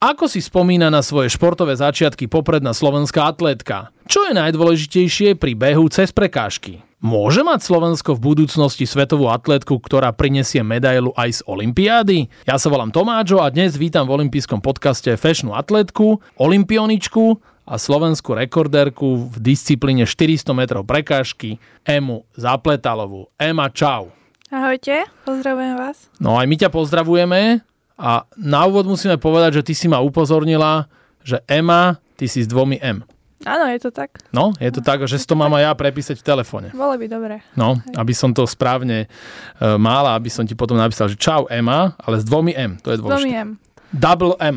Ako si spomína na svoje športové začiatky popredná slovenská atlétka? Čo je najdôležitejšie pri behu cez prekážky? Môže mať Slovensko v budúcnosti svetovú atletku, ktorá prinesie medailu aj z Olympiády? Ja sa volám Tomáčo a dnes vítam v olympijskom podcaste fashionu atletku, olimpioničku a slovenskú rekordérku v disciplíne 400 metrov prekážky Emu Zapletalovú. Ema, čau. Ahojte, pozdravujem vás. No aj my ťa pozdravujeme a na úvod musíme povedať, že ty si ma upozornila, že Ema, ty si s dvomi M. Áno, je to tak. No, je to tak, že si to mám aj ja prepísať v telefóne. Bolo by dobre. No, aby som to správne uh, mala, aby som ti potom napísal, že čau Ema, ale s dvomi M, to je dôležité. Dvomi M. Double M.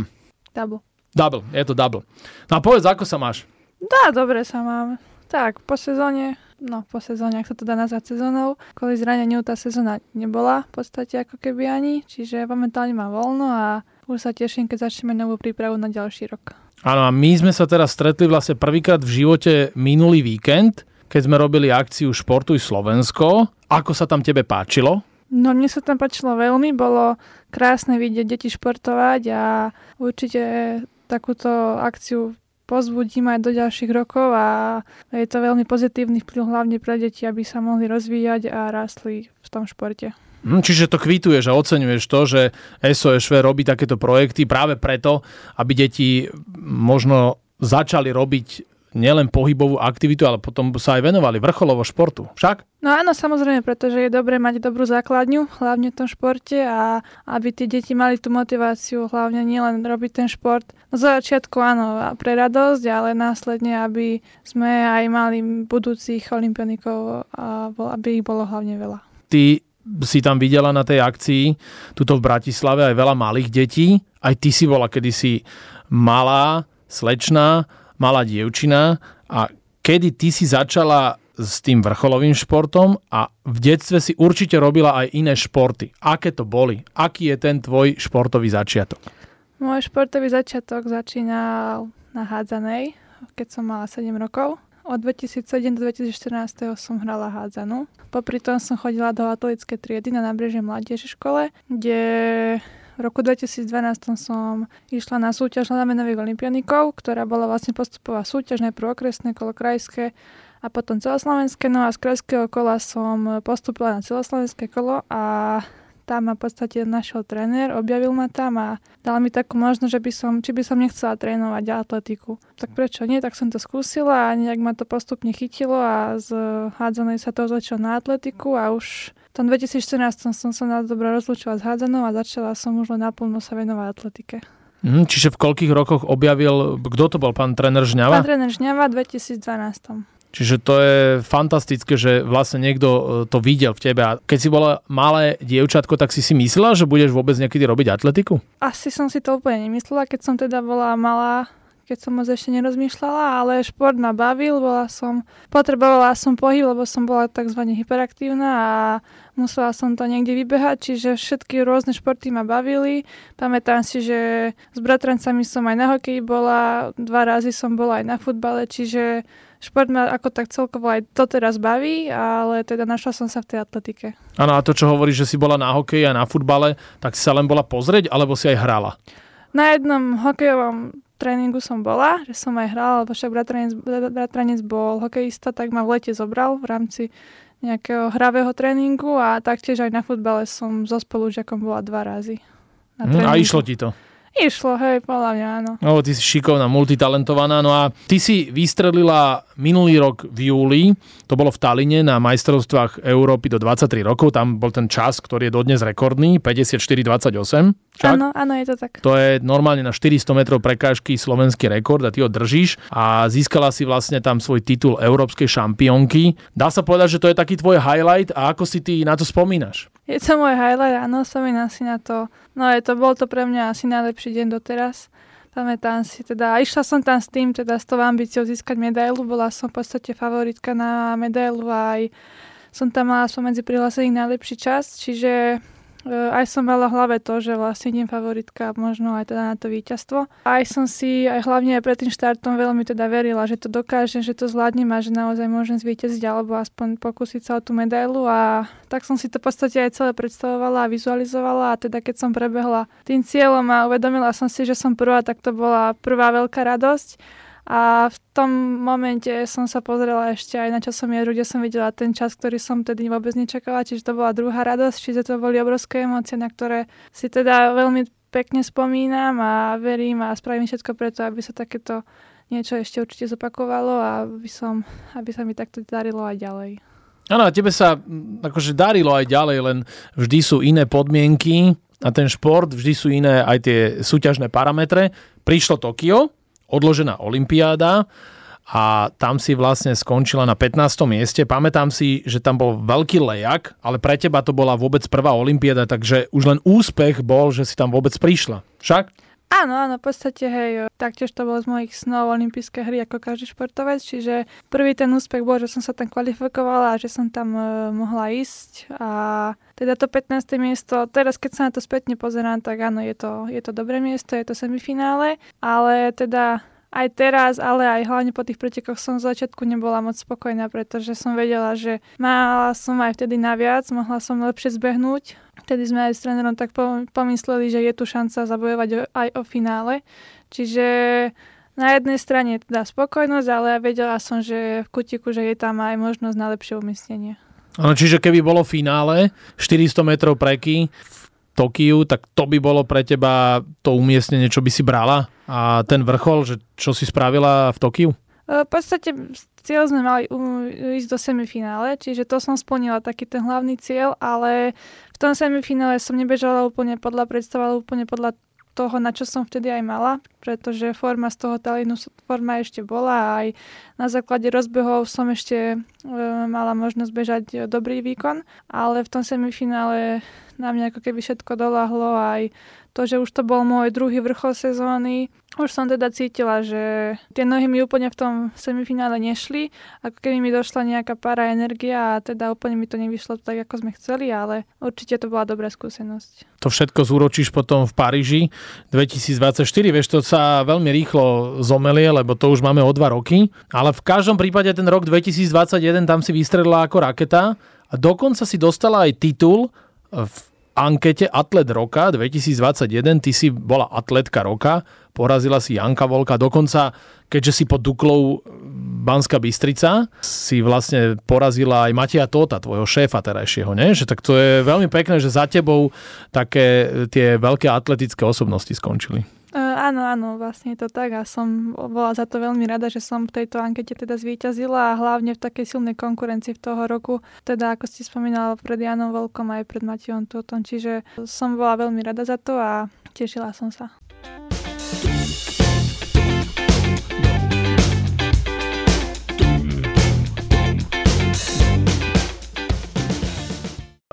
Double. Double, je to double. No a povedz, ako sa máš? Dá, dobre sa mám. Tak, po sezóne, no po sezóne, ak sa to dá nazvať sezónou, kvôli zraneniu tá sezóna nebola v podstate ako keby ani, čiže momentálne mám voľno a už sa teším, keď začneme novú prípravu na ďalší rok. Áno, a my sme sa teraz stretli vlastne prvýkrát v živote minulý víkend, keď sme robili akciu Športuj Slovensko. Ako sa tam tebe páčilo? No mne sa tam páčilo veľmi, bolo krásne vidieť deti športovať a určite takúto akciu pozbudím aj do ďalších rokov a je to veľmi pozitívny vplyv hlavne pre deti, aby sa mohli rozvíjať a rástli v tom športe. Hm, čiže to kvituješ a oceňuješ to, že SOSV robí takéto projekty práve preto, aby deti možno začali robiť nielen pohybovú aktivitu, ale potom sa aj venovali vrcholovo športu. Však? No áno, samozrejme, pretože je dobré mať dobrú základňu, hlavne v tom športe a aby tí deti mali tú motiváciu, hlavne nielen robiť ten šport. No za začiatku áno, pre radosť, ale následne, aby sme aj mali budúcich olimpionikov a aby ich bolo hlavne veľa. Ty si tam videla na tej akcii, tuto v Bratislave aj veľa malých detí. Aj ty si bola kedysi malá, slečná, malá dievčina a kedy ty si začala s tým vrcholovým športom a v detstve si určite robila aj iné športy. Aké to boli? Aký je ten tvoj športový začiatok? Môj športový začiatok začínal na hádzanej, keď som mala 7 rokov. Od 2007 do 2014 som hrala hádzanú. Popri tom som chodila do atletickej triedy na nábrežie mladieži škole, kde roku 2012 som išla na súťaž na menových olimpionikov, ktorá bola vlastne postupová súťaž, najprv okresné, kolo krajské a potom celoslovenské. No a z krajského kola som postupila na celoslovenské kolo a tam ma v podstate našiel tréner, objavil ma tam a dal mi takú možnosť, že by som, či by som nechcela trénovať atletiku. Tak prečo nie, tak som to skúsila a nejak ma to postupne chytilo a z hádzanej sa to začalo na atletiku a už v tom 2014 som sa na dobro rozlúčila s hádzanou a začala som už len naplno sa venovať atletike. Mm, čiže v koľkých rokoch objavil, kto to bol, pán tréner Žňava? Pán tréner Žňava v 2012. Čiže to je fantastické, že vlastne niekto e, to videl v tebe. A keď si bola malé dievčatko, tak si si myslela, že budeš vôbec niekedy robiť atletiku? Asi som si to úplne nemyslela, keď som teda bola malá, keď som moc ešte nerozmýšľala, ale šport ma bavil, bola som, potrebovala som pohyb, lebo som bola tzv. hyperaktívna a musela som to niekde vybehať, čiže všetky rôzne športy ma bavili. Pamätám si, že s bratrancami som aj na hokeji bola, dva razy som bola aj na futbale, čiže šport ma ako tak celkovo aj to teraz baví, ale teda našla som sa v tej atletike. Áno, a to, čo hovoríš, že si bola na hokeji a na futbale, tak si sa len bola pozrieť, alebo si aj hrala? Na jednom hokejovom tréningu som bola, že som aj hrala, lebo však bratranec, bratranec bol hokejista, tak ma v lete zobral v rámci nejakého hravého tréningu a taktiež aj na futbale som so spolužiakom bola dva razy. Na mm, a išlo ti to? Išlo, hej, podľa mňa áno. No, ty si šikovná, multitalentovaná. No a ty si vystrelila minulý rok v júli, to bolo v Taline na majstrovstvách Európy do 23 rokov, tam bol ten čas, ktorý je dodnes rekordný, 54-28. Áno, áno, je to tak. To je normálne na 400 metrov prekážky slovenský rekord a ty ho držíš a získala si vlastne tam svoj titul európskej šampiónky. Dá sa povedať, že to je taký tvoj highlight a ako si ty na to spomínaš? Je to môj highlight, áno, spomínam si na to. No je to, bol to pre mňa asi najlepší deň doteraz. Pamätám si, teda išla som tam s tým, teda s tou ambíciou získať medailu, bola som v podstate favoritka na medailu a aj som tam mala som medzi prihlásených najlepší čas, čiže aj som mala hlave to, že vlastne idem favoritka možno aj teda na to víťazstvo. Aj som si aj hlavne aj pred tým štartom veľmi teda verila, že to dokážem, že to zvládnem a že naozaj môžem zvýťaziť alebo aspoň pokúsiť sa o tú medailu a tak som si to v podstate aj celé predstavovala a vizualizovala a teda keď som prebehla tým cieľom a uvedomila som si, že som prvá, tak to bola prvá veľká radosť a v tom momente som sa pozrela ešte aj na časomieru, kde som videla ten čas, ktorý som tedy vôbec nečakala, čiže to bola druhá radosť, čiže to boli obrovské emócie, na ktoré si teda veľmi pekne spomínam a verím a spravím všetko preto, aby sa takéto niečo ešte určite zopakovalo a aby, som, aby sa mi takto darilo aj ďalej. Áno, a tebe sa akože darilo aj ďalej, len vždy sú iné podmienky na ten šport, vždy sú iné aj tie súťažné parametre. Prišlo Tokio, odložená olympiáda a tam si vlastne skončila na 15. mieste. Pamätám si, že tam bol veľký lejak, ale pre teba to bola vôbec prvá olympiáda, takže už len úspech bol, že si tam vôbec prišla. Však? Áno, áno, v podstate, hej, taktiež to bolo z mojich snov olympijské hry ako každý športovec, čiže prvý ten úspech bol, že som sa tam kvalifikovala a že som tam e, mohla ísť a teda to 15. miesto, teraz keď sa na to spätne pozerám, tak áno, je to, je to dobré miesto, je to semifinále, ale teda aj teraz, ale aj hlavne po tých pretekoch som z začiatku nebola moc spokojná, pretože som vedela, že mala som aj vtedy naviac, mohla som lepšie zbehnúť. Vtedy sme aj s trénerom tak pomysleli, že je tu šanca zabojovať aj o finále. Čiže na jednej strane teda spokojnosť, ale vedela som, že v kutiku, že je tam aj možnosť na lepšie umiestnenie. Ano, čiže keby bolo finále, 400 metrov preky v Tokiu, tak to by bolo pre teba to umiestnenie, čo by si brala? A ten vrchol, že čo si spravila v Tokiu? E, v podstate cieľ sme mali ísť do semifinále, čiže to som splnila, taký ten hlavný cieľ, ale v tom semifinále som nebežala úplne podľa predstava, úplne podľa toho, na čo som vtedy aj mala, pretože forma z toho Talínu forma ešte bola a aj na základe rozbehov som ešte e, mala možnosť bežať dobrý výkon, ale v tom semifinále na mňa ako keby všetko doľahlo aj to, že už to bol môj druhý vrchol sezóny, už som teda cítila, že tie nohy mi úplne v tom semifinále nešli, ako keby mi došla nejaká para energia a teda úplne mi to nevyšlo tak, ako sme chceli, ale určite to bola dobrá skúsenosť. To všetko zúročíš potom v Paríži 2024, vieš, to sa veľmi rýchlo zomelie, lebo to už máme o dva roky, ale v každom prípade ten rok 2021 tam si vystrelila ako raketa a dokonca si dostala aj titul v ankete Atlet roka 2021, ty si bola atletka roka, porazila si Janka Volka, dokonca keďže si pod Duklou Banska Bystrica, si vlastne porazila aj Matia Tota, tvojho šéfa terajšieho, nie? Že tak to je veľmi pekné, že za tebou také tie veľké atletické osobnosti skončili. Áno, áno, vlastne je to tak a som bola za to veľmi rada, že som v tejto ankete teda zvíťazila a hlavne v takej silnej konkurencii v toho roku, teda ako ste spomínala pred Janom Volkom aj pred Matiom Totom, čiže som bola veľmi rada za to a tešila som sa.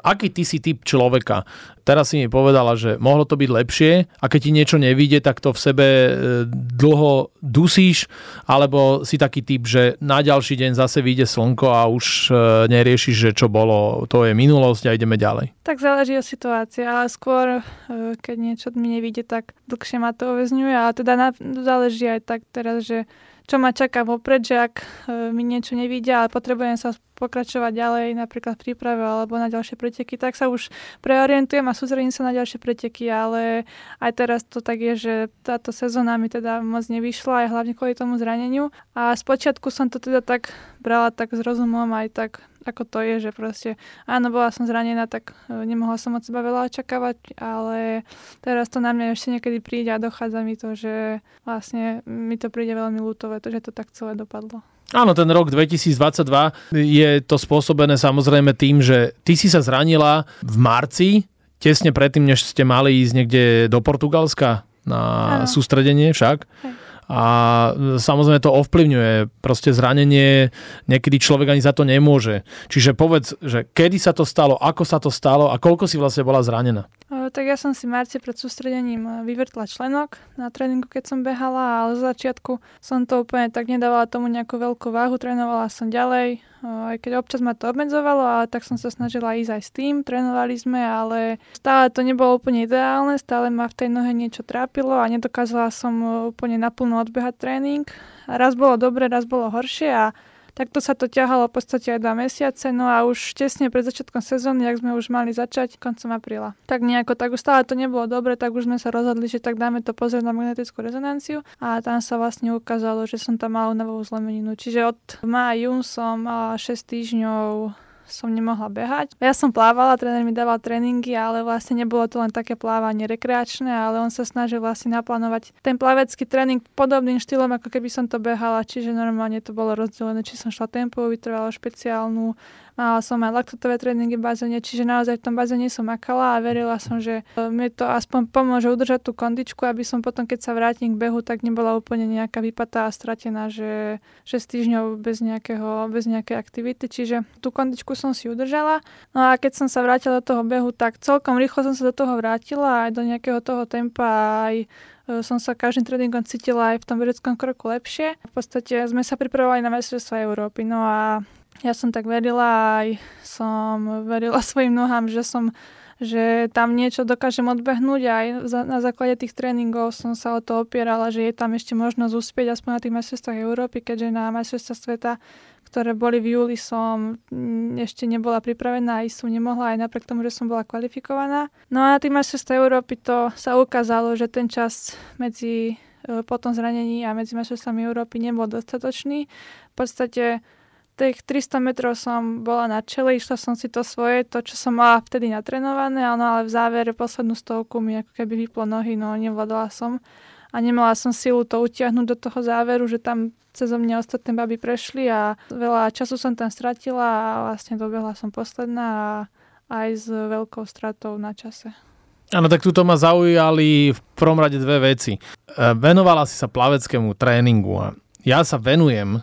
Aký ty si typ človeka. Teraz si mi povedala, že mohlo to byť lepšie a keď ti niečo nevíde, tak to v sebe e, dlho dusíš, alebo si taký typ, že na ďalší deň zase vyjde slnko a už e, neriešiš, že čo bolo, to je minulosť a ideme ďalej. Tak záleží o situácii, ale skôr, e, keď niečo mi nevíde, tak dlhšie ma to uväzňuje a teda na, záleží aj tak teraz, že čo ma čaká vopred, že ak mi niečo nevidia, ale potrebujem sa pokračovať ďalej napríklad v príprave alebo na ďalšie preteky, tak sa už preorientujem a sústredím sa na ďalšie preteky, ale aj teraz to tak je, že táto sezóna mi teda moc nevyšla aj hlavne kvôli tomu zraneniu a spočiatku som to teda tak brala tak s rozumom aj tak ako to je, že proste áno, bola som zranená, tak e, nemohla som od seba veľa očakávať, ale teraz to na mňa ešte niekedy príde a dochádza mi to, že vlastne mi to príde veľmi ľútové, to, že to tak celé dopadlo. Áno, ten rok 2022 je to spôsobené samozrejme tým, že ty si sa zranila v marci, tesne predtým, než ste mali ísť niekde do Portugalska na ano. sústredenie však. Hej. A samozrejme to ovplyvňuje. Proste zranenie, niekedy človek ani za to nemôže. Čiže povedz, že kedy sa to stalo, ako sa to stalo a koľko si vlastne bola zranená? Tak ja som si marci pred sústredením e, vyvrtla členok na tréningu, keď som behala, ale z začiatku som to úplne tak nedávala tomu nejakú veľkú váhu, trénovala som ďalej, e, aj keď občas ma to obmedzovalo, ale tak som sa snažila ísť aj s tým, trénovali sme, ale stále to nebolo úplne ideálne, stále ma v tej nohe niečo trápilo a nedokázala som e, úplne naplno odbehať tréning. Raz bolo dobre, raz bolo horšie a Takto sa to ťahalo v podstate aj dva mesiace, no a už tesne pred začiatkom sezóny, ak sme už mali začať koncom apríla. Tak nejako, tak už stále to nebolo dobre, tak už sme sa rozhodli, že tak dáme to pozrieť na magnetickú rezonanciu a tam sa vlastne ukázalo, že som tam mala novú zlomeninu. Čiže od mája, jún som mala 6 týždňov som nemohla behať. Ja som plávala, tréner mi dával tréningy, ale vlastne nebolo to len také plávanie rekreačné, ale on sa snažil vlastne naplánovať ten plavecký tréning podobným štýlom, ako keby som to behala, čiže normálne to bolo rozdelené, či som šla tempo, vytrvala špeciálnu Mala som aj laktotové tréningy v bazéne, čiže naozaj v tom bazéne som makala a verila som, že e, mi to aspoň pomôže udržať tú kondičku, aby som potom, keď sa vrátim k behu, tak nebola úplne nejaká vypatá a stratená, že 6 týždňov bez, nejakého, bez nejakej aktivity. Čiže tú kondičku som si udržala. No a keď som sa vrátila do toho behu, tak celkom rýchlo som sa do toho vrátila aj do nejakého toho tempa aj e, som sa každým tréningom cítila aj v tom vedeckom kroku lepšie. V podstate sme sa pripravovali na majstrovstvá Európy. No a ja som tak verila, aj som verila svojim nohám, že som že tam niečo dokážem odbehnúť aj na základe tých tréningov som sa o to opierala, že je tam ešte možnosť uspieť aspoň na tých majstrovstvách Európy, keďže na majstrovstvách sveta, ktoré boli v júli, som mm, ešte nebola pripravená a som nemohla aj napriek tomu, že som bola kvalifikovaná. No a na tých majstrovstvách Európy to sa ukázalo, že ten čas medzi e, po tom zranení a medzi majstrovstvami Európy nebol dostatočný. V podstate tých 300 metrov som bola na čele, išla som si to svoje, to, čo som mala vtedy natrenované, no ale v závere poslednú stovku mi ako keby vyplo nohy, no nevládala som a nemala som silu to utiahnuť do toho záveru, že tam cez mňa ostatné baby prešli a veľa času som tam stratila a vlastne dobehla som posledná a aj s veľkou stratou na čase. Áno, tak tuto ma zaujali v prvom rade dve veci. E, venovala si sa plaveckému tréningu a ja sa venujem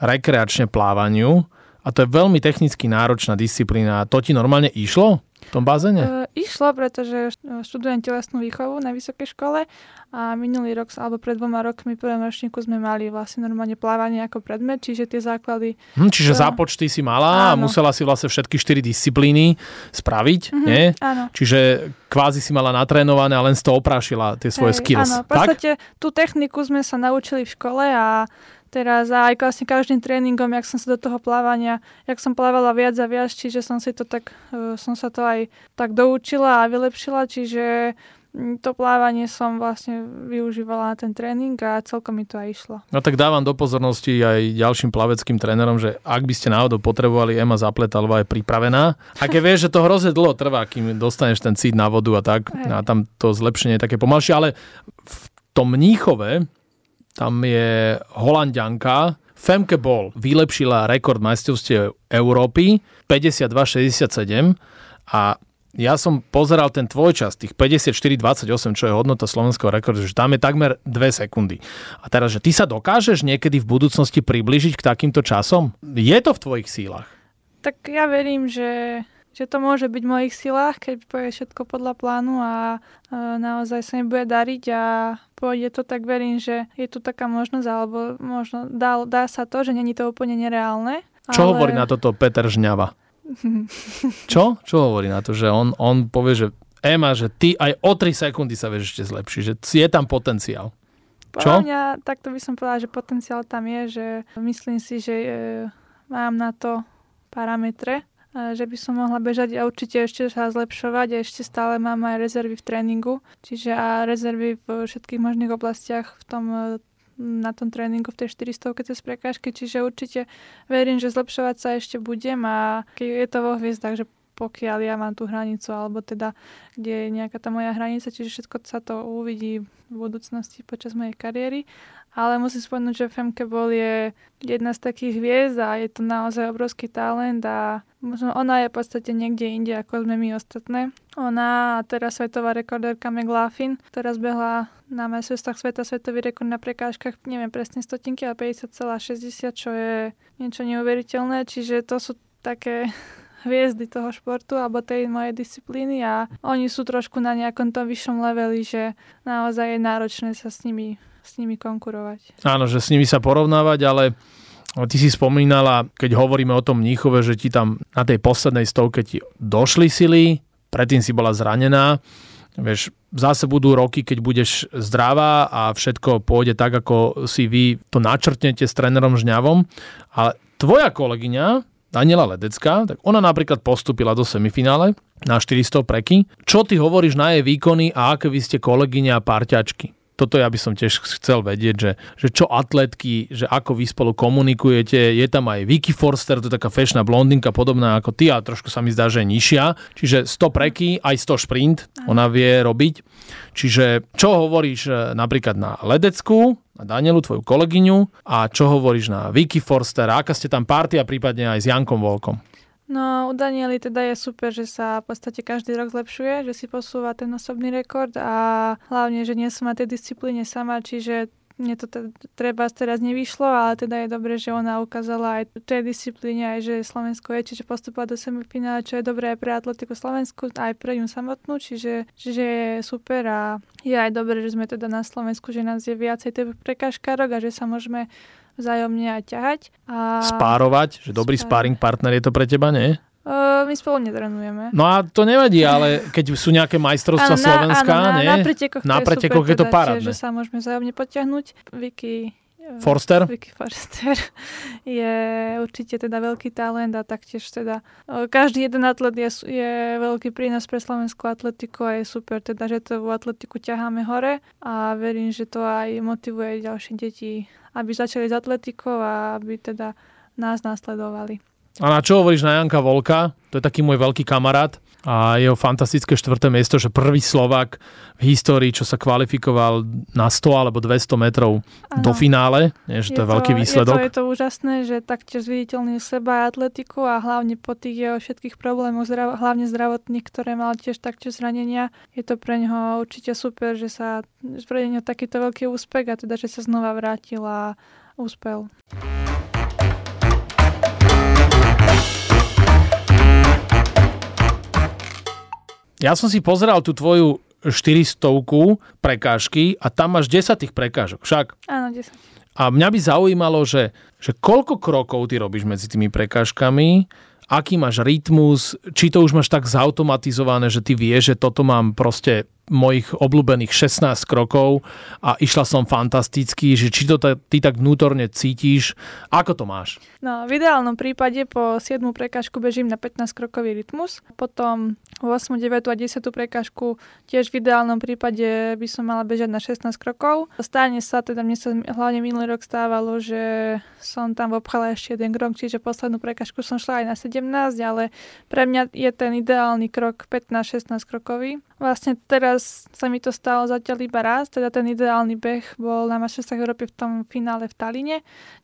rekreačne plávaniu a to je veľmi technicky náročná disciplína. To ti normálne išlo v tom bazéne? E, išlo, pretože študujem telesnú výchovu na vysokej škole a minulý rok, alebo pred dvoma rokmi v prvom ročníku sme mali vlastne normálne plávanie ako predmet, čiže tie základy... Hm, čiže to... zápočty si mala áno. a musela si vlastne všetky štyri disciplíny spraviť, mm-hmm, nie? Áno. Čiže kvázi si mala natrénované a len z toho oprášila tie svoje Hej, skills. Áno, v podstate tak? tú techniku sme sa naučili v škole a teraz a aj vlastne každým tréningom, jak som sa do toho plávania, jak som plávala viac a viac, čiže som si to tak, uh, som sa to aj tak doučila a vylepšila, čiže mm, to plávanie som vlastne využívala na ten tréning a celkom mi to aj išlo. No tak dávam do pozornosti aj ďalším plaveckým trénerom, že ak by ste náhodou potrebovali Ema Zapletalová je pripravená. A keď vieš, že to hrozne dlho trvá, kým dostaneš ten cít na vodu a tak, Hej. a tam to zlepšenie je také pomalšie, ale v tom Mníchove tam je holandianka, Femke Ball vylepšila rekord majstrovstiev Európy 52-67 a ja som pozeral ten tvoj čas, tých 54-28, čo je hodnota slovenského rekordu, že tam je takmer 2 sekundy. A teraz, že ty sa dokážeš niekedy v budúcnosti približiť k takýmto časom? Je to v tvojich sílach? Tak ja verím, že že to môže byť v mojich silách, keď pôjde všetko podľa plánu a e, naozaj sa mi bude dariť a pôjde to, tak verím, že je tu taká možnosť, alebo možno dá, dá sa to, že není to úplne nereálne. Čo ale... hovorí na toto Peter Žňava? Čo? Čo hovorí na to, že on, on povie, že Ema, že ty aj o 3 sekundy sa vieš ešte zlepšiť, že je tam potenciál. Čo? Podľa mňa, takto by som povedala, že potenciál tam je, že myslím si, že e, mám na to parametre, že by som mohla bežať a určite ešte sa zlepšovať a ešte stále mám aj rezervy v tréningu, čiže a rezervy v všetkých možných oblastiach v tom na tom tréningu v tej 400 cez prekážky, čiže určite verím, že zlepšovať sa ešte budem a je to vo hviezdach, že pokiaľ ja mám tú hranicu, alebo teda kde je nejaká tá moja hranica, čiže všetko sa to uvidí v budúcnosti počas mojej kariéry ale musím spomenúť, že Femke Bol je jedna z takých hviezd a je to naozaj obrovský talent a možno ona je v podstate niekde inde, ako sme my ostatné. Ona a teraz svetová rekordérka McLaughlin, ktorá zbehla na majstrovstvách sveta svetový rekord na prekážkach, neviem presne stotinky, ale 50,60, čo je niečo neuveriteľné, čiže to sú také hviezdy toho športu alebo tej mojej disciplíny a oni sú trošku na nejakom tom vyššom leveli, že naozaj je náročné sa s nimi, s nimi konkurovať. Áno, že s nimi sa porovnávať, ale Ty si spomínala, keď hovoríme o tom Mníchove, že ti tam na tej poslednej stovke ti došli sily, predtým si bola zranená. Vieš, zase budú roky, keď budeš zdravá a všetko pôjde tak, ako si vy to načrtnete s trénerom Žňavom. Ale tvoja kolegyňa, Daniela Ledecká, tak ona napríklad postupila do semifinále na 400 preky. Čo ty hovoríš na jej výkony a aké vy ste kolegyňa a parťačky? Toto ja by som tiež chcel vedieť, že, že čo atletky, že ako vy spolu komunikujete. Je tam aj Vicky Forster, to je taká fešná blondinka, podobná ako ty, a trošku sa mi zdá, že je nižšia. Čiže 100 preky, aj 100 šprint, ona vie robiť. Čiže čo hovoríš e, napríklad na Ledecku, na Danielu, tvoju kolegyňu, a čo hovoríš na Vicky Forster, aká ste tam partia, prípadne aj s Jankom Volkom? No u Daniely teda je super, že sa v podstate každý rok zlepšuje, že si posúva ten osobný rekord a hlavne, že nie som na tej disciplíne sama, čiže mne to teda, treba teraz nevyšlo, ale teda je dobré, že ona ukázala aj tej disciplíne, aj že Slovensko je, čiže postupila do semifinále, čo je dobré aj pre atletiku Slovensku, aj pre ňu samotnú, čiže, čiže je super a je aj dobré, že sme teda na Slovensku, že nás je viacej tej prekážkárok a že sa môžeme vzájomne aj ťahať. A... Spárovať? Že dobrý Spár... sparring partner je to pre teba, nie? My spolu netrenujeme. No a to nevadí, ale keď sú nejaké majstrovstvá Slovenska, áno, na, nie? Na pretekoch, na pretekoch je, je to teda, parádne. Že sa môžeme vzájomne potiahnuť. Vicky Forster? Vicky Forster je určite teda veľký talent a taktiež teda každý jeden atlet je, je veľký prínos pre slovenskú atletiku a je super teda, že to v atletiku ťaháme hore a verím, že to aj motivuje ďalšie deti, aby začali s atletikou a aby teda nás nasledovali. A na čo hovoríš na Janka Volka? To je taký môj veľký kamarát a jeho fantastické štvrté miesto, že prvý Slovak v histórii, čo sa kvalifikoval na 100 alebo 200 metrov ano. do finále, nie, že to je, je veľký výsledok. Je to, je to úžasné, že taktiež zviditeľný seba atletiku a hlavne po tých jeho všetkých problémoch, zdrav, hlavne zdravotných, ktoré mal tiež taktiež zranenia, je to pre neho určite super, že sa pre neho takýto veľký úspech a teda, že sa znova vrátil a úspel. Ja som si pozeral tú tvoju 400 prekážky a tam máš 10 tých prekážok, však? Áno, 10. A mňa by zaujímalo, že, že koľko krokov ty robíš medzi tými prekážkami, aký máš rytmus, či to už máš tak zautomatizované, že ty vieš, že toto mám proste mojich obľúbených 16 krokov a išla som fantasticky, že či to ty tak vnútorne cítiš, ako to máš? No, v ideálnom prípade po 7. prekážku bežím na 15 krokový rytmus, potom 8., 9. a 10. prekážku tiež v ideálnom prípade by som mala bežať na 16 krokov. Stane sa, teda mne sa hlavne minulý rok stávalo, že som tam obchala ešte jeden krok, čiže poslednú prekážku som šla aj na 17, ale pre mňa je ten ideálny krok 15-16 krokový. Vlastne teraz sa mi to stalo zatiaľ iba raz, teda ten ideálny beh bol na Mašestách Európy v tom finále v Taline,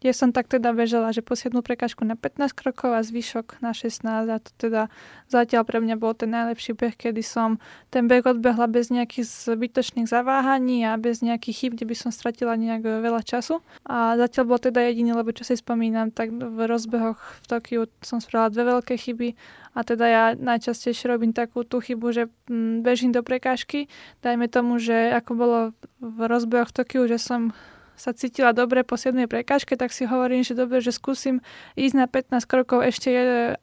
kde som tak teda bežala, že po 7 prekažku na 15 krokov a zvyšok na 16 a to teda zatiaľ pre mňa bol ten najlepší beh, kedy som ten beh odbehla bez nejakých zbytočných zaváhaní a bez nejakých chyb, kde by som stratila nejak veľa času. A zatiaľ bol teda jediný, lebo čo si spomínam, tak v rozbehoch v Tokiu som spravila dve veľké chyby a teda ja najčastejšie robím takú tú chybu, že mm, bežím do prekážky. Dajme tomu, že ako bolo v rozbehoch Tokiu, že som sa cítila dobre po 7. prekážke, tak si hovorím, že dobre, že skúsim ísť na 15 krokov ešte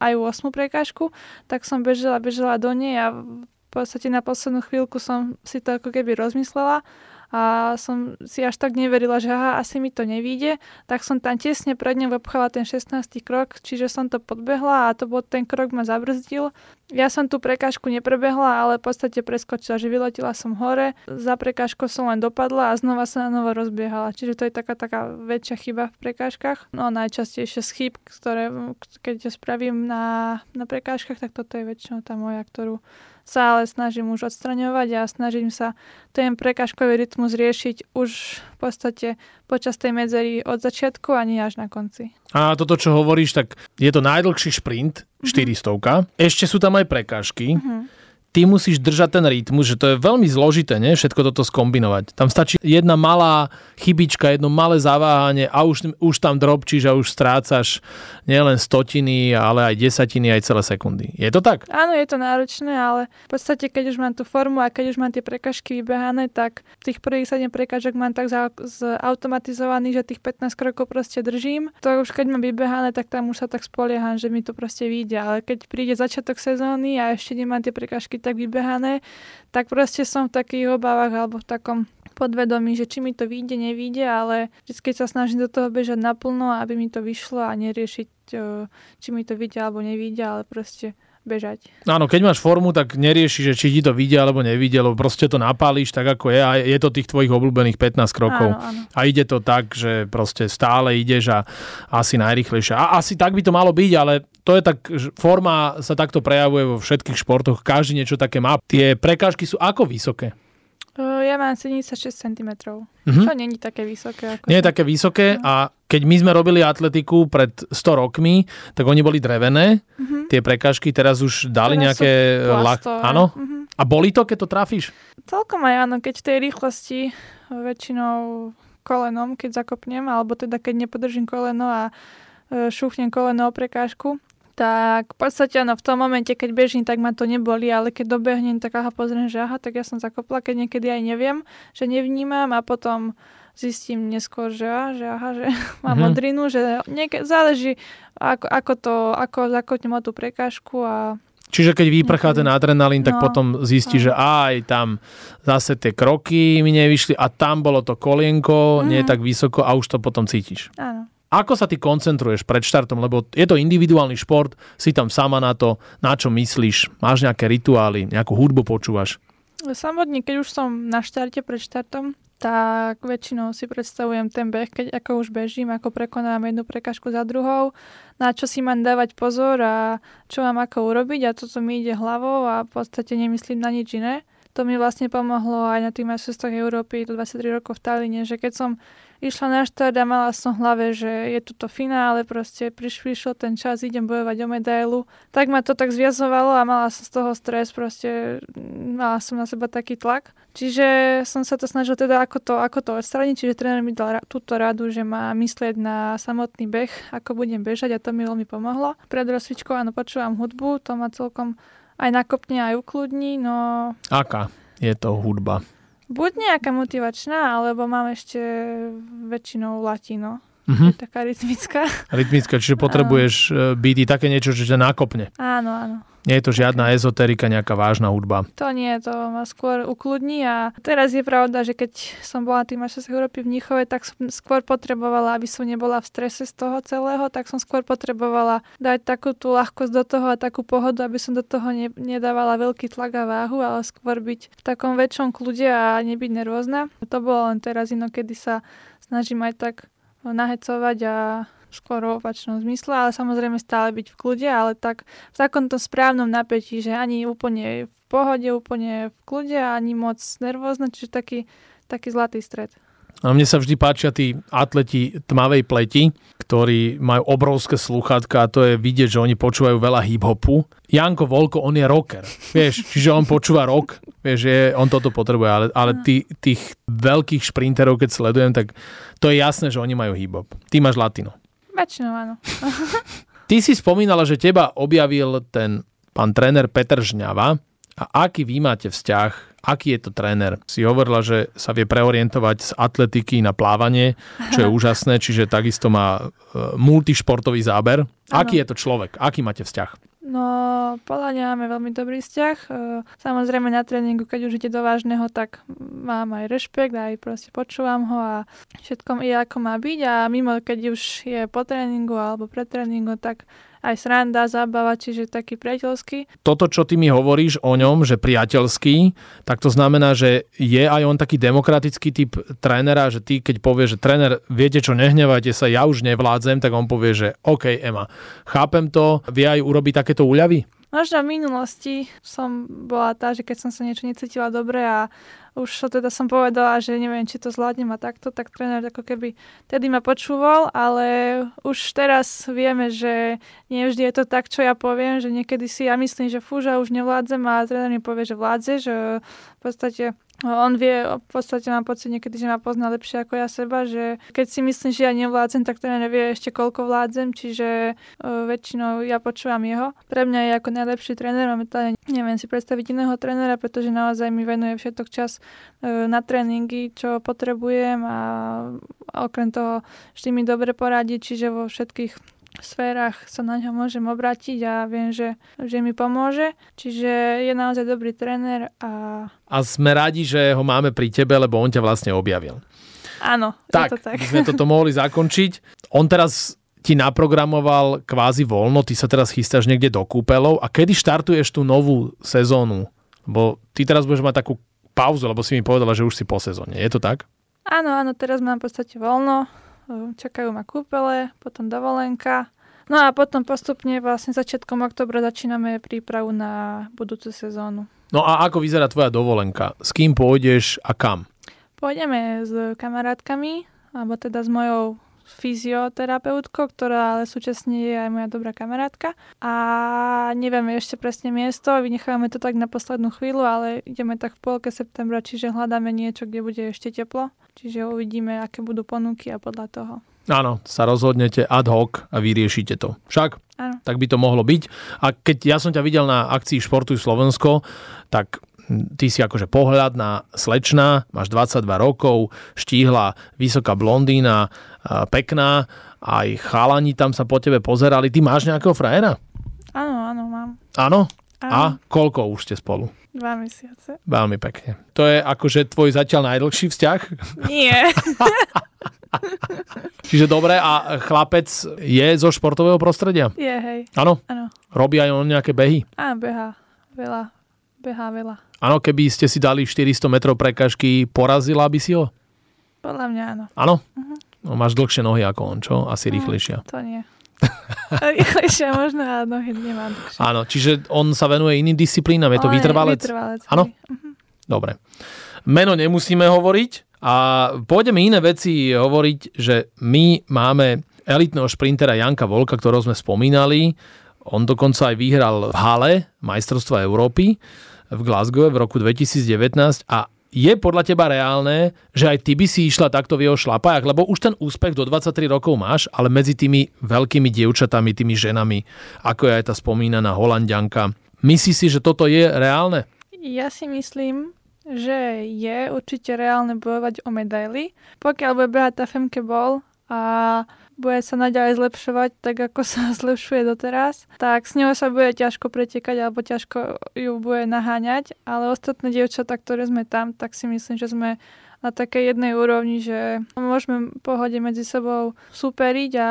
aj 8. prekážku. Tak som bežala, bežala do nej a v podstate na poslednú chvíľku som si to ako keby rozmyslela a som si až tak neverila, že aha, asi mi to nevíde, tak som tam tesne pred ňou obchala ten 16. krok, čiže som to podbehla a to bol ten krok ma zabrzdil. Ja som tú prekážku neprebehla, ale v podstate preskočila, že vyletila som hore, za prekážkou som len dopadla a znova sa na novo rozbiehala. Čiže to je taká, taká väčšia chyba v prekážkach. No najčastejšie z chyb, ktoré keď spravím na, na prekážkach, tak toto je väčšinou tá moja, ktorú sa ale snažím už odstraňovať a snažím sa ten prekažkový rytmus riešiť už v podstate počas tej medzery od začiatku a nie až na konci. A toto, čo hovoríš, tak je to najdlhší šprint, 400 mm-hmm. Ešte sú tam aj prekážky. Mm-hmm. Ty musíš držať ten rytmus, že to je veľmi zložité, nie? všetko toto skombinovať. Tam stačí jedna malá chybička, jedno malé zaváhanie a už, už tam drobčíš a už strácaš nielen stotiny, ale aj desatiny, aj celé sekundy. Je to tak? Áno, je to náročné, ale v podstate, keď už mám tú formu a keď už mám tie prekažky vybehané, tak tých prvých 7 prekažok mám tak zautomatizovaný, že tých 15 krokov proste držím. To už keď mám vybehané, tak tam už sa tak spolieham, že mi to proste vyjde. Ale keď príde začiatok sezóny a ešte nemám tie prekažky tak vybehané, tak proste som v takých obávach alebo v takom podvedomí, že či mi to vyjde, nevyjde, ale vždy sa snažím do toho bežať naplno, aby mi to vyšlo a neriešiť, či mi to vyjde alebo nevyjde, ale proste bežať. Áno, keď máš formu, tak nerieši, že či ti to vyjde alebo nevyjde, lebo proste to napálíš tak, ako je a je to tých tvojich obľúbených 15 krokov. Áno, áno. A ide to tak, že proste stále ideš a asi najrychlejšie. A asi tak by to malo byť, ale to je tak, forma sa takto prejavuje vo všetkých športoch, každý niečo také má. Tie prekážky sú ako vysoké? Ja mám 76 cm, mm-hmm. čo není také vysoké. Ako Nie je také vysoké no. a keď my sme robili atletiku pred 100 rokmi, tak oni boli drevené, mm-hmm. tie prekážky, teraz už dali teraz nejaké... Lak... Áno? Mm-hmm. A boli to, keď to trafíš? Celkom aj áno, keď v tej rýchlosti väčšinou kolenom, keď zakopnem, alebo teda keď nepodržím koleno a e, šúchnem koleno o prekážku, tak v podstate ano, v tom momente, keď bežím, tak ma to neboli, ale keď dobehnem, tak aha, pozriem, že aha, tak ja som zakopla, keď niekedy aj neviem, že nevnímam a potom zistím neskôr, že, aha, že, aha, že mám mm-hmm. modrinu, že nieke- záleží, ako, ako to, ako zakotnem tú prekážku a Čiže keď vyprchá ten adrenalín, tak no, potom zistí, no. že aj tam zase tie kroky mi nevyšli a tam bolo to kolienko, mm-hmm. nie je tak vysoko a už to potom cítiš. Áno. Ako sa ty koncentruješ pred štartom, lebo je to individuálny šport, si tam sama na to, na čo myslíš, máš nejaké rituály, nejakú hudbu počúvaš? Samotne, keď už som na štarte pred štartom, tak väčšinou si predstavujem ten beh, keď ako už bežím, ako prekonám jednu prekažku za druhou, na čo si mám dávať pozor a čo mám ako urobiť a toto mi ide hlavou a v podstate nemyslím na nič iné. To mi vlastne pomohlo aj na tých majstrovstvách Európy do 23 rokov v Talíne, že keď som išla na štart a mala som v hlave, že je tu to finále, proste prišiel ten čas, idem bojovať o medailu. Tak ma to tak zviazovalo a mala som z toho stres, proste mala som na seba taký tlak. Čiže som sa to snažil teda ako to, ako to odstraniť, čiže tréner mi dal túto radu, že má myslieť na samotný beh, ako budem bežať a to mi veľmi pomohlo. Pred rozcvičkou áno, počúvam hudbu, to ma celkom aj nakopne, aj ukludní, no... Aká je to hudba? Buď nejaká motivačná, alebo mám ešte väčšinou latino. Uh-huh. taká rytmická. Rytmická, čiže potrebuješ uh, byť také niečo, čo ťa nakopne. Áno, áno. Nie je to žiadna ezoterika, nejaká vážna hudba. To nie, to ma skôr ukludní a teraz je pravda, že keď som bola tým z Európy v Níchove, tak som skôr potrebovala, aby som nebola v strese z toho celého, tak som skôr potrebovala dať takú tú ľahkosť do toho a takú pohodu, aby som do toho ne, nedávala veľký tlak a váhu, ale skôr byť v takom väčšom kľude a nebyť nervózna. To bolo len teraz inokedy sa snažím aj tak nahecovať a skôr v opačnom zmysle, ale samozrejme stále byť v kľude, ale tak v takomto správnom napätí, že ani úplne v pohode, úplne v kľude, ani moc nervózne, čiže taký, taký zlatý stred. A mne sa vždy páčia tí atleti tmavej pleti, ktorí majú obrovské sluchatka a to je vidieť, že oni počúvajú veľa hip-hopu. Janko Volko, on je rocker, vieš, čiže on počúva rock, vieš, je, on toto potrebuje, ale, ale tí, tých veľkých šprinterov, keď sledujem, tak to je jasné, že oni majú hip-hop. Ty máš latino. Väčšinou áno. Ty si spomínala, že teba objavil ten pán tréner Peter Žňava. A aký vy máte vzťah? Aký je to tréner? Si hovorila, že sa vie preorientovať z atletiky na plávanie, čo je úžasné, čiže takisto má e, multišportový záber. Ano. Aký je to človek? Aký máte vzťah? No, podľa mňa máme veľmi dobrý vzťah. E, samozrejme na tréningu, keď už ide do vážneho, tak mám aj rešpekt, aj proste počúvam ho a všetko je ako má byť a mimo, keď už je po tréningu alebo pred tréningu, tak aj sranda, zábava, čiže taký priateľský. Toto, čo ty mi hovoríš o ňom, že priateľský, tak to znamená, že je aj on taký demokratický typ trénera, že ty keď povieš, že tréner, viete čo, nehnevajte sa, ja už nevládzem, tak on povie, že OK, Ema, chápem to, vie aj urobiť takéto úľavy? Možno v minulosti som bola tá, že keď som sa niečo necítila dobre a už teda som povedala, že neviem, či to zvládnem a takto, tak tréner ako keby tedy ma počúval, ale už teraz vieme, že nie vždy je to tak, čo ja poviem, že niekedy si ja myslím, že fúža už nevládzem a tréner mi povie, že vládze, že v podstate on vie, v podstate mám pocit niekedy, že ma pozná lepšie ako ja seba, že keď si myslím, že ja nevládzem, tak ten nevie ešte koľko vládzem, čiže uh, väčšinou ja počúvam jeho. Pre mňa je ako najlepší tréner, momentálne neviem si predstaviť iného trénera, pretože naozaj mi venuje všetok čas uh, na tréningy, čo potrebujem a, a okrem toho vždy mi dobre poradí, čiže vo všetkých sférach sa na ňo môžem obrátiť a viem, že, že mi pomôže. Čiže je naozaj dobrý tréner a... A sme radi, že ho máme pri tebe, lebo on ťa vlastne objavil. Áno, tak, je to tak. by sme toto mohli zakončiť. On teraz ti naprogramoval kvázi voľno, ty sa teraz chystáš niekde do kúpelov a kedy štartuješ tú novú sezónu? Lebo ty teraz budeš mať takú pauzu, lebo si mi povedala, že už si po sezóne. Je to tak? Áno, áno, teraz mám v podstate voľno čakajú ma kúpele, potom dovolenka. No a potom postupne vlastne začiatkom oktobra začíname prípravu na budúcu sezónu. No a ako vyzerá tvoja dovolenka? S kým pôjdeš a kam? Pôjdeme s kamarátkami, alebo teda s mojou fyzioterapeutkou, ktorá ale súčasne je aj moja dobrá kamarátka. A nevieme ešte presne miesto, vynechávame to tak na poslednú chvíľu, ale ideme tak v polke septembra, čiže hľadáme niečo, kde bude ešte teplo. Čiže uvidíme, aké budú ponuky a podľa toho. Áno, sa rozhodnete ad hoc a vyriešite to. Však? Áno. Tak by to mohlo byť. A keď ja som ťa videl na akcii Športuj Slovensko, tak ty si akože pohľadná slečná, máš 22 rokov, štíhla, vysoká blondína, pekná, aj chalani tam sa po tebe pozerali. Ty máš nejakého frajera? Áno, áno, mám. Áno? A koľko už ste spolu? Dva mesiace. Veľmi pekne. To je akože tvoj zatiaľ najdlhší vzťah? Nie. Čiže dobre, a chlapec je zo športového prostredia? Je, hej. Áno? Áno. Robí aj on nejaké behy? Á, beha. Veľa. Beha veľa. Áno, keby ste si dali 400 metrov prekažky, porazila by si ho? Podľa mňa áno. Áno? Uh-huh. No, máš dlhšie nohy ako on, čo? Asi uh, rýchlejšia. To nie. Rýchlejšia možno a nohy nemá dlhšie. Áno, čiže on sa venuje iným disciplínam, je to On vytrvalec? vytrvalec. Áno? Uh-huh. Dobre. Meno nemusíme hovoriť a pôjdeme iné veci hovoriť, že my máme elitného šprintera Janka Volka, ktorého sme spomínali. On dokonca aj vyhral v hale majstrovstva Európy v Glasgow v roku 2019 a je podľa teba reálne, že aj ty by si išla takto v jeho šlapajach? Lebo už ten úspech do 23 rokov máš, ale medzi tými veľkými dievčatami, tými ženami, ako je aj tá spomínaná Holandianka. Myslíš si, že toto je reálne? Ja si myslím, že je určite reálne bojovať o medaily. Pokiaľ bude behať tá Femke Ball a bude sa naďalej zlepšovať, tak ako sa zlepšuje doteraz, tak s ňou sa bude ťažko pretekať alebo ťažko ju bude naháňať, ale ostatné dievčatá, ktoré sme tam, tak si myslím, že sme na takej jednej úrovni, že môžeme pohode medzi sebou superiť a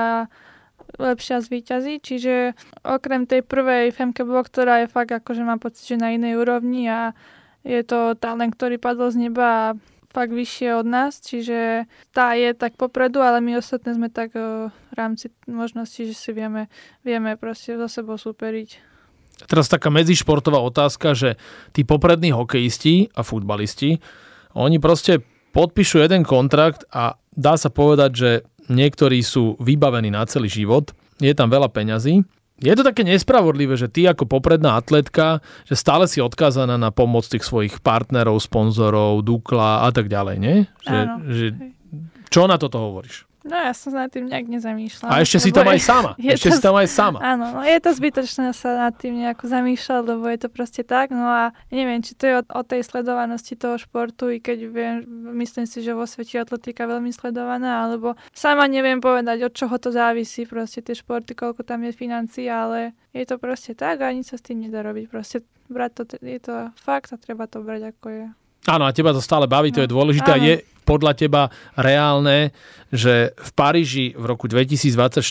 lepšia zvýťazí, čiže okrem tej prvej Femke Blok, ktorá je fakt akože mám pocit, že na inej úrovni a je to talent, ktorý padol z neba a fakt vyššie od nás, čiže tá je tak popredu, ale my ostatné sme tak v rámci možnosti, že si vieme, vieme proste za sebou superiť. Teraz taká medzišportová otázka, že tí poprední hokejisti a futbalisti, oni proste podpíšu jeden kontrakt a dá sa povedať, že niektorí sú vybavení na celý život, je tam veľa peňazí je to také nespravodlivé, že ty ako popredná atletka, že stále si odkázaná na pomoc tých svojich partnerov, sponzorov, Dukla a tak ďalej, nie? Že, Áno. že, čo na toto hovoríš? No ja som nad tým nejak nezamýšľala. A ešte si tam aj sama. je Ešte to si tam aj sama. Áno, no je to zbytočné sa nad tým nejako zamýšľať, lebo je to proste tak. No a neviem, či to je o, o tej sledovanosti toho športu, i keď viem, myslím si, že vo svete atletika veľmi sledovaná, alebo sama neviem povedať, od čoho to závisí, proste tie športy, koľko tam je financií, ale je to proste tak a nič sa s tým nedá robiť. Proste brať to, je to fakt a treba to brať ako je. Áno, a teba to stále baví, to je No, dôležité. Áno. je podľa teba reálne, že v Paríži v roku 2024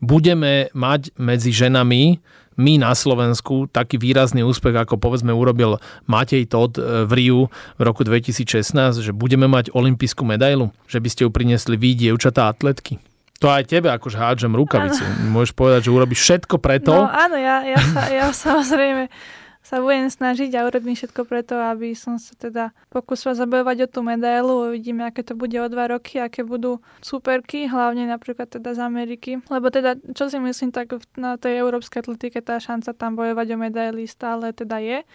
budeme mať medzi ženami my na Slovensku taký výrazný úspech, ako povedzme urobil Matej Todd e, v Riu v roku 2016, že budeme mať olimpijskú medailu, že by ste ju priniesli vy, dievčatá atletky. To aj tebe akože hádžem rukavicu. Môžeš povedať, že urobíš všetko preto. No áno, ja, ja, sa, ja samozrejme sa budem snažiť a urobím všetko preto, aby som sa teda pokúsila zabojovať o tú medailu. Uvidíme, aké to bude o dva roky, aké budú superky, hlavne napríklad teda z Ameriky. Lebo teda, čo si myslím, tak na tej európskej atletike tá šanca tam bojovať o medaily stále teda je.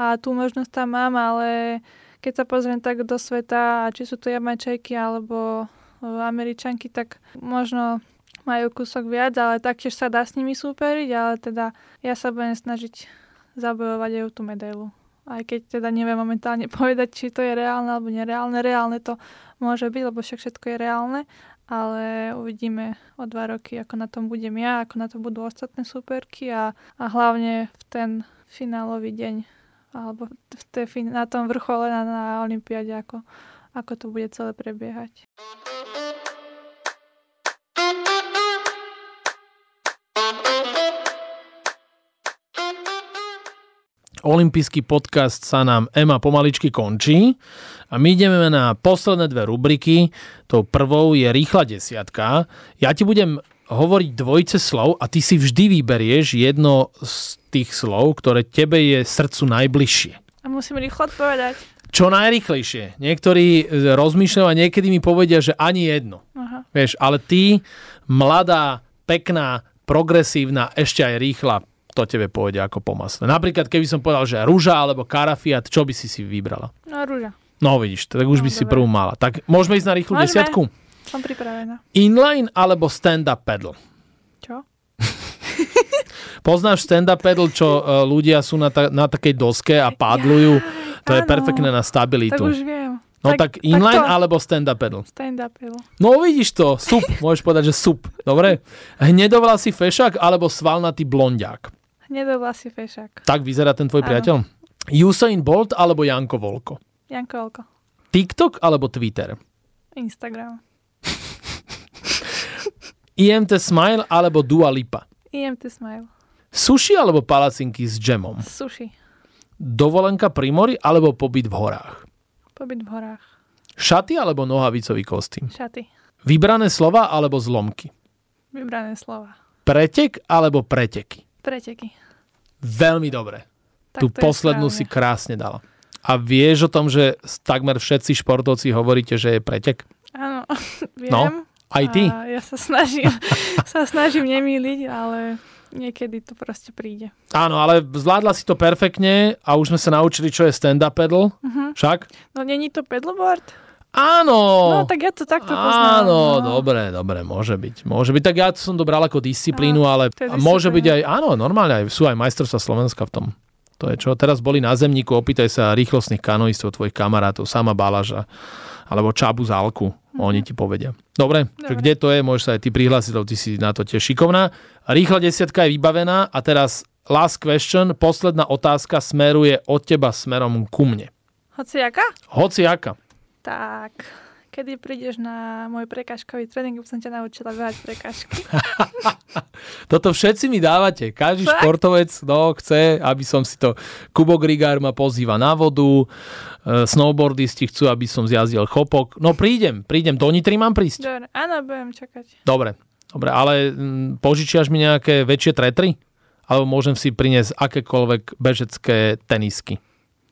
A tú možnosť tam mám, ale keď sa pozriem tak do sveta, či sú to Jamajčajky alebo e, Američanky, tak možno majú kúsok viac, ale taktiež sa dá s nimi súperiť, ale teda ja sa budem snažiť zabojovať aj o tú medailu. Aj keď teda neviem momentálne povedať, či to je reálne alebo nereálne. Reálne to môže byť, lebo však všetko je reálne, ale uvidíme o dva roky, ako na tom budem ja, ako na to budú ostatné superky a, a hlavne v ten finálový deň alebo v te, na tom vrchole na, na Olympiade, ako, ako to bude celé prebiehať. Olympijský podcast sa nám Ema pomaličky končí a my ideme na posledné dve rubriky. Tou prvou je rýchla desiatka. Ja ti budem hovoriť dvojce slov a ty si vždy vyberieš jedno z tých slov, ktoré tebe je srdcu najbližšie. A musím rýchlo odpovedať. Čo najrychlejšie. Niektorí rozmýšľajú a niekedy mi povedia, že ani jedno. Aha. Vieš, ale ty, mladá, pekná, progresívna, ešte aj rýchla, to tebe pôjde ako po masle. Napríklad, keby som povedal, že rúža alebo karafiat, čo by si si vybrala? No, rúža. No vidíš, tak už no, by dobre. si prvú mala. Tak môžeme ísť na rýchlu môžeme. desiatku? Som pripravená. Inline alebo stand-up pedal? Čo? Poznáš stand-up pedal, čo uh, ľudia sú na, ta- na takej doske a pádlujú? Ja, to áno. je perfektné na stabilitu. Tak už viem. No tak, tak inline tak to... alebo stand-up pedal? Stand-up pedal. No vidíš to, sup, môžeš povedať, že sup. Dobre? Hnedovlasý fešák alebo svalnatý blondiak? Nedovlasý fešák. Tak vyzerá ten tvoj Áno. priateľ? Usain Bolt alebo Janko Volko? Janko Volko. TikTok alebo Twitter? Instagram. IMT Smile alebo Dua Lipa? IMT Smile. Sushi alebo palacinky s džemom? Sushi. Dovolenka pri mori alebo pobyt v horách? Pobyt v horách. Šaty alebo nohavicový kostým? Šaty. Vybrané slova alebo zlomky? Vybrané slova. Pretek alebo preteky? Preteky. Veľmi dobre. Tak Tú poslednú si krásne dala. A vieš o tom, že takmer všetci športovci hovoríte, že je pretek? Áno, viem. No, aj ty? A ja sa snažím, sa snažím nemýliť, ale niekedy to proste príde. Áno, ale zvládla si to perfektne a už sme sa naučili, čo je stand-up pedal. Uh-huh. Však? No není to pedalboard? Áno. No tak ja to takto poznám. Áno, no. dobre, dobre, môže byť. Môže byť. Tak ja som to bral ako disciplínu, no, ale môže byť aj, áno, normálne, aj, sú aj majstrovstvá Slovenska v tom. To je čo, teraz boli na zemníku, opýtaj sa rýchlostných kanoistov, tvojich kamarátov, sama Balaža, alebo Čabu Zálku, mm-hmm. oni ti povedia. Dobre, dobre. Že kde to je, môžeš sa aj ty prihlásiť, lebo ty si na to tiež šikovná. Rýchla desiatka je vybavená a teraz last question, posledná otázka smeruje od teba smerom ku mne. Hociaka? Hociaka. Tak, kedy prídeš na môj prekažkový tréning, aby som ťa naučila behať prekažky. Toto všetci mi dávate. Každý tak? športovec no, chce, aby som si to... Kubo Grigár ma pozýva na vodu, e, snowboardisti chcú, aby som zjazdil chopok. No prídem, prídem. Do Nitry mám prísť? Dobre, áno, budem čakať. Dobre, dobre, ale m, požičiaš mi nejaké väčšie tretry? Alebo môžem si priniesť akékoľvek bežecké tenisky?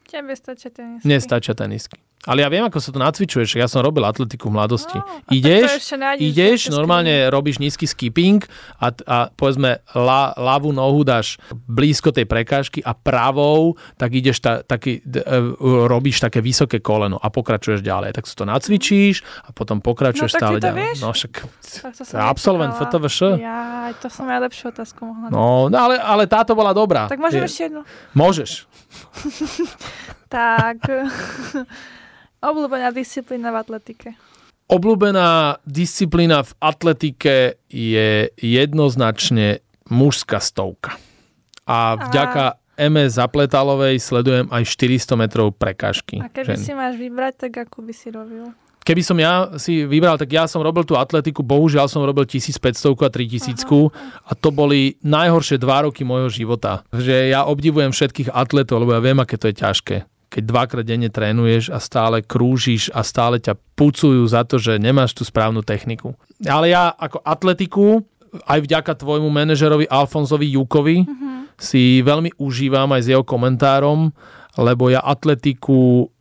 Tebe stačia tenisky. Nestačia tenisky. Ale ja viem, ako sa to nacvičuje, že ja som robil atletiku v mladosti. No, ideš, ideš, normálne robíš nízky skipping a, a povedzme la, ľavú nohu dáš blízko tej prekážky a pravou tak ideš ta, taký, d, uh, robíš také vysoké koleno a pokračuješ ďalej. Tak si to nacvičíš a potom pokračuješ no, stále ďalej. Vieš? No však to absolvent FTVŠ. Ja, to som ja lepšiu otázku mohla. No, no ale, ale táto bola dobrá. Tak môžem ešte jednu? Môžeš. tak... Obľúbená disciplína v atletike. Obľúbená disciplína v atletike je jednoznačne mužská stovka. A vďaka a... MS Zapletalovej sledujem aj 400 metrov prekážky. A keby žen. si máš vybrať, tak ako by si robil? Keby som ja si vybral, tak ja som robil tú atletiku, bohužiaľ som robil 1500 a 3000 a to boli najhoršie dva roky môjho života. Že ja obdivujem všetkých atletov, lebo ja viem, aké to je ťažké keď dvakrát denne trénuješ a stále krúžiš a stále ťa pucujú za to, že nemáš tú správnu techniku. Ale ja ako atletiku, aj vďaka tvojmu manažerovi Alfonsovi Jukovi, mm-hmm. si veľmi užívam aj s jeho komentárom, lebo ja atletiku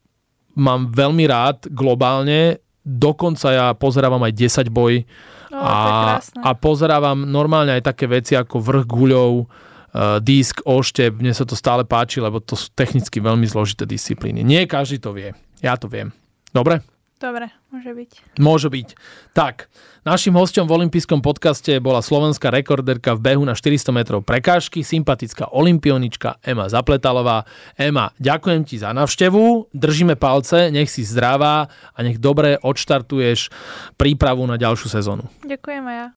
mám veľmi rád globálne, dokonca ja pozerávam aj 10 boj a, a pozerávam normálne aj také veci ako vrch guľov, uh, disk, oštep, mne sa to stále páči, lebo to sú technicky veľmi zložité disciplíny. Nie každý to vie, ja to viem. Dobre? Dobre, môže byť. Môže byť. Tak, našim hostom v olympijskom podcaste bola slovenská rekorderka v behu na 400 metrov prekážky, sympatická olimpionička Ema Zapletalová. Ema, ďakujem ti za navštevu, držíme palce, nech si zdravá a nech dobre odštartuješ prípravu na ďalšiu sezónu. Ďakujem aj ja.